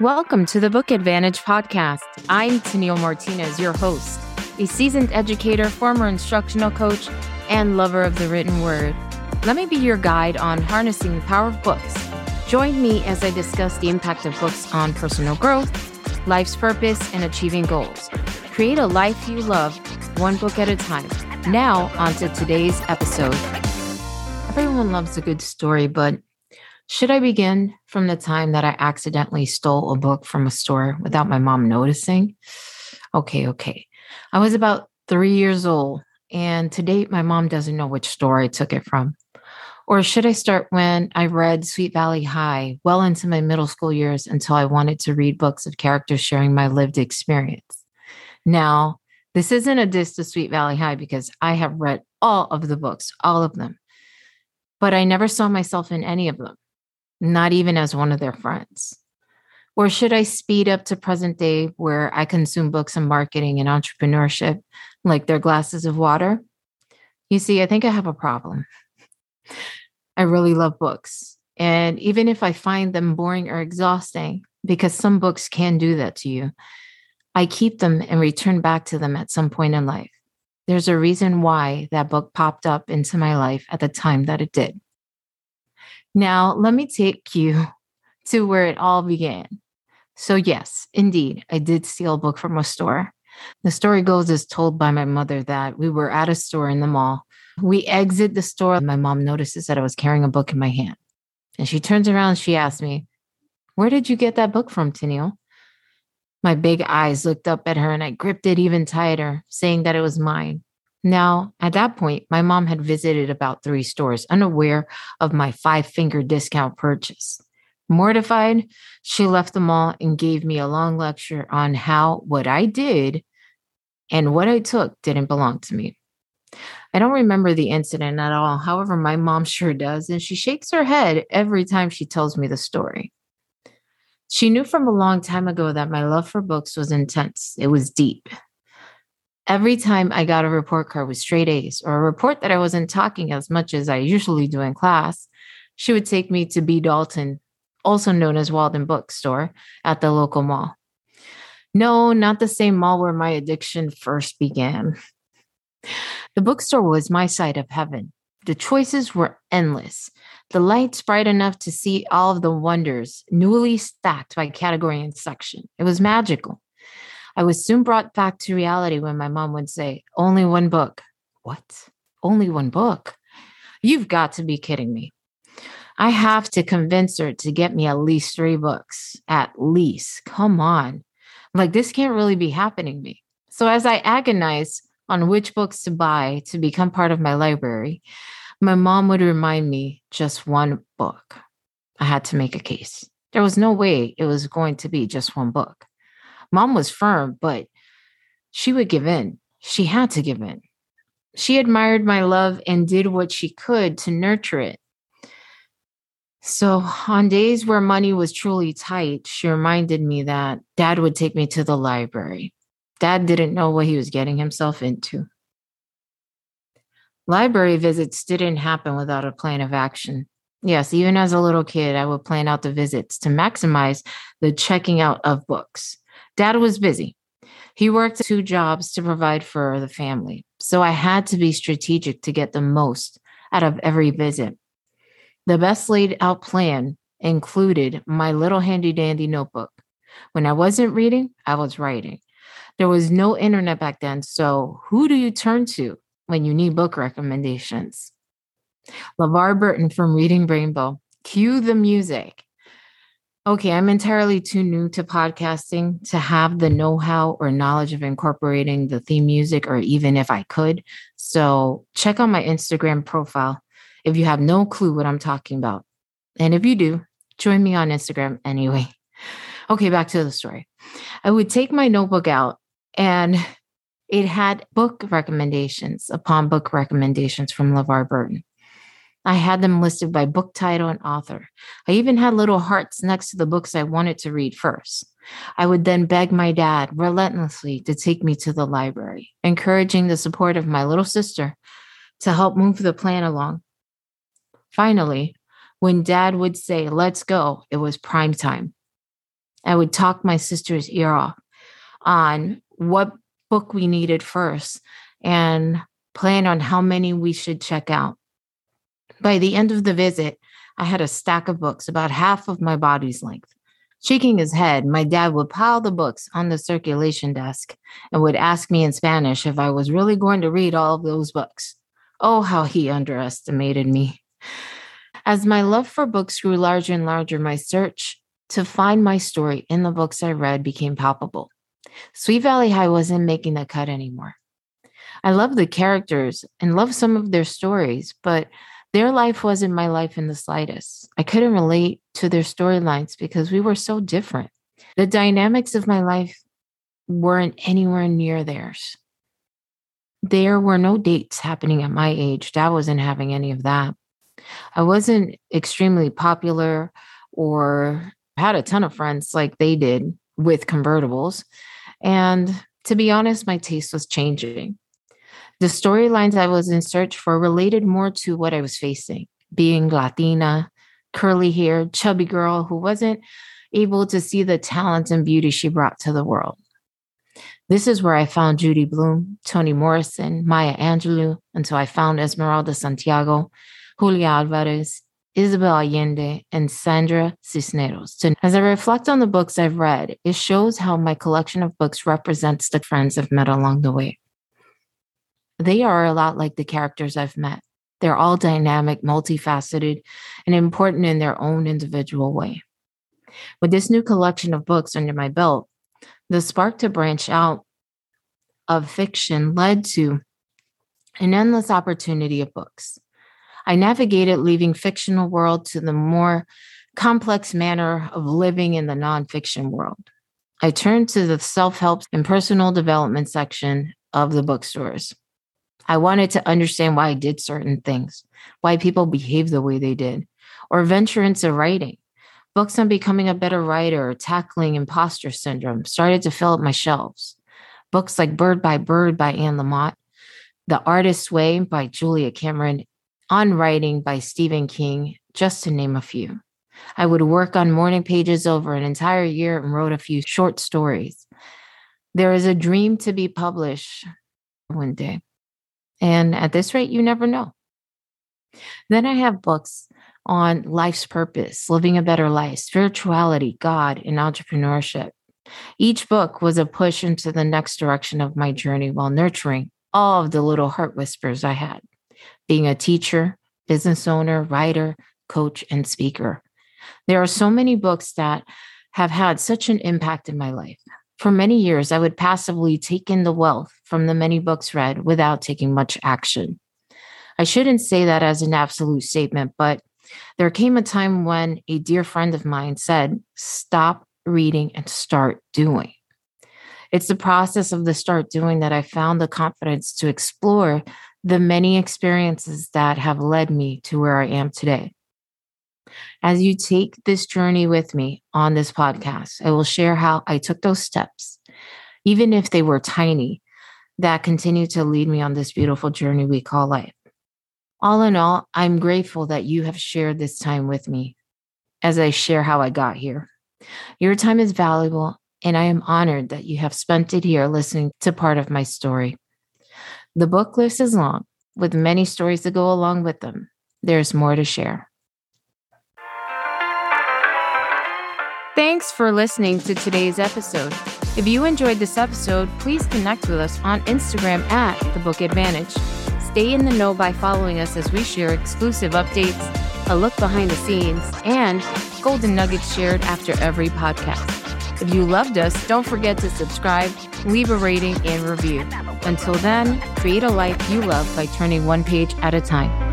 Welcome to the Book Advantage podcast. I'm Tennille Martinez, your host, a seasoned educator, former instructional coach, and lover of the written word. Let me be your guide on harnessing the power of books. Join me as I discuss the impact of books on personal growth, life's purpose, and achieving goals. Create a life you love, one book at a time. Now, on to today's episode. Everyone loves a good story, but should I begin from the time that I accidentally stole a book from a store without my mom noticing? Okay, okay. I was about three years old, and to date, my mom doesn't know which store I took it from. Or should I start when I read Sweet Valley High well into my middle school years until I wanted to read books of characters sharing my lived experience? Now, this isn't a diss to Sweet Valley High because I have read all of the books, all of them, but I never saw myself in any of them not even as one of their friends? Or should I speed up to present day where I consume books on marketing and entrepreneurship like their glasses of water? You see, I think I have a problem. I really love books. And even if I find them boring or exhausting, because some books can do that to you, I keep them and return back to them at some point in life. There's a reason why that book popped up into my life at the time that it did. Now, let me take you to where it all began. So, yes, indeed, I did steal a book from a store. The story goes as told by my mother that we were at a store in the mall. We exit the store. My mom notices that I was carrying a book in my hand. And she turns around and she asks me, Where did you get that book from, Tennille? My big eyes looked up at her and I gripped it even tighter, saying that it was mine. Now, at that point, my mom had visited about three stores, unaware of my five finger discount purchase. Mortified, she left the mall and gave me a long lecture on how what I did and what I took didn't belong to me. I don't remember the incident at all. However, my mom sure does, and she shakes her head every time she tells me the story. She knew from a long time ago that my love for books was intense, it was deep. Every time I got a report card with straight A's or a report that I wasn't talking as much as I usually do in class, she would take me to B. Dalton, also known as Walden Bookstore, at the local mall. No, not the same mall where my addiction first began. The bookstore was my side of heaven. The choices were endless. The lights bright enough to see all of the wonders, newly stacked by category and section. It was magical. I was soon brought back to reality when my mom would say, Only one book. What? Only one book? You've got to be kidding me. I have to convince her to get me at least three books. At least. Come on. Like, this can't really be happening to me. So, as I agonize on which books to buy to become part of my library, my mom would remind me just one book. I had to make a case. There was no way it was going to be just one book. Mom was firm, but she would give in. She had to give in. She admired my love and did what she could to nurture it. So, on days where money was truly tight, she reminded me that dad would take me to the library. Dad didn't know what he was getting himself into. Library visits didn't happen without a plan of action. Yes, even as a little kid, I would plan out the visits to maximize the checking out of books. Dad was busy. He worked two jobs to provide for the family. So I had to be strategic to get the most out of every visit. The best laid out plan included my little handy dandy notebook. When I wasn't reading, I was writing. There was no internet back then. So who do you turn to when you need book recommendations? LeVar Burton from Reading Rainbow. Cue the music okay, I'm entirely too new to podcasting to have the know how or knowledge of incorporating the theme music, or even if I could. So check out my Instagram profile if you have no clue what I'm talking about. And if you do, join me on Instagram anyway. Okay, back to the story. I would take my notebook out and it had book recommendations upon book recommendations from LeVar Burton. I had them listed by book title and author. I even had little hearts next to the books I wanted to read first. I would then beg my dad relentlessly to take me to the library, encouraging the support of my little sister to help move the plan along. Finally, when dad would say, Let's go, it was prime time. I would talk my sister's ear off on what book we needed first and plan on how many we should check out. By the end of the visit, I had a stack of books about half of my body's length. Shaking his head, my dad would pile the books on the circulation desk and would ask me in Spanish if I was really going to read all of those books. Oh, how he underestimated me. As my love for books grew larger and larger, my search to find my story in the books I read became palpable. Sweet Valley High wasn't making the cut anymore. I love the characters and love some of their stories, but their life wasn't my life in the slightest. I couldn't relate to their storylines because we were so different. The dynamics of my life weren't anywhere near theirs. There were no dates happening at my age. Dad wasn't having any of that. I wasn't extremely popular or had a ton of friends like they did with convertibles. And to be honest, my taste was changing. The storylines I was in search for related more to what I was facing being Latina, curly haired, chubby girl who wasn't able to see the talent and beauty she brought to the world. This is where I found Judy Blume, Toni Morrison, Maya Angelou, until I found Esmeralda Santiago, Julia Alvarez, Isabel Allende, and Sandra Cisneros. As I reflect on the books I've read, it shows how my collection of books represents the friends I've met along the way. They are a lot like the characters I've met. They're all dynamic, multifaceted, and important in their own individual way. With this new collection of books under my belt, the spark to branch out of fiction led to an endless opportunity of books. I navigated leaving fictional world to the more complex manner of living in the nonfiction world. I turned to the self help and personal development section of the bookstores. I wanted to understand why I did certain things, why people behave the way they did, or venture into writing. Books on becoming a better writer or tackling imposter syndrome started to fill up my shelves. Books like Bird by Bird by Anne Lamott, The Artist's Way by Julia Cameron, on writing by Stephen King, just to name a few. I would work on morning pages over an entire year and wrote a few short stories. There is a dream to be published one day. And at this rate, you never know. Then I have books on life's purpose, living a better life, spirituality, God, and entrepreneurship. Each book was a push into the next direction of my journey while nurturing all of the little heart whispers I had being a teacher, business owner, writer, coach, and speaker. There are so many books that have had such an impact in my life. For many years, I would passively take in the wealth from the many books read without taking much action. I shouldn't say that as an absolute statement, but there came a time when a dear friend of mine said, Stop reading and start doing. It's the process of the start doing that I found the confidence to explore the many experiences that have led me to where I am today. As you take this journey with me on this podcast, I will share how I took those steps, even if they were tiny, that continue to lead me on this beautiful journey we call life. All in all, I'm grateful that you have shared this time with me as I share how I got here. Your time is valuable, and I am honored that you have spent it here listening to part of my story. The book list is long, with many stories to go along with them. There's more to share. Thanks for listening to today's episode. If you enjoyed this episode, please connect with us on Instagram at The Book Advantage. Stay in the know by following us as we share exclusive updates, a look behind the scenes, and golden nuggets shared after every podcast. If you loved us, don't forget to subscribe, leave a rating, and review. Until then, create a life you love by turning one page at a time.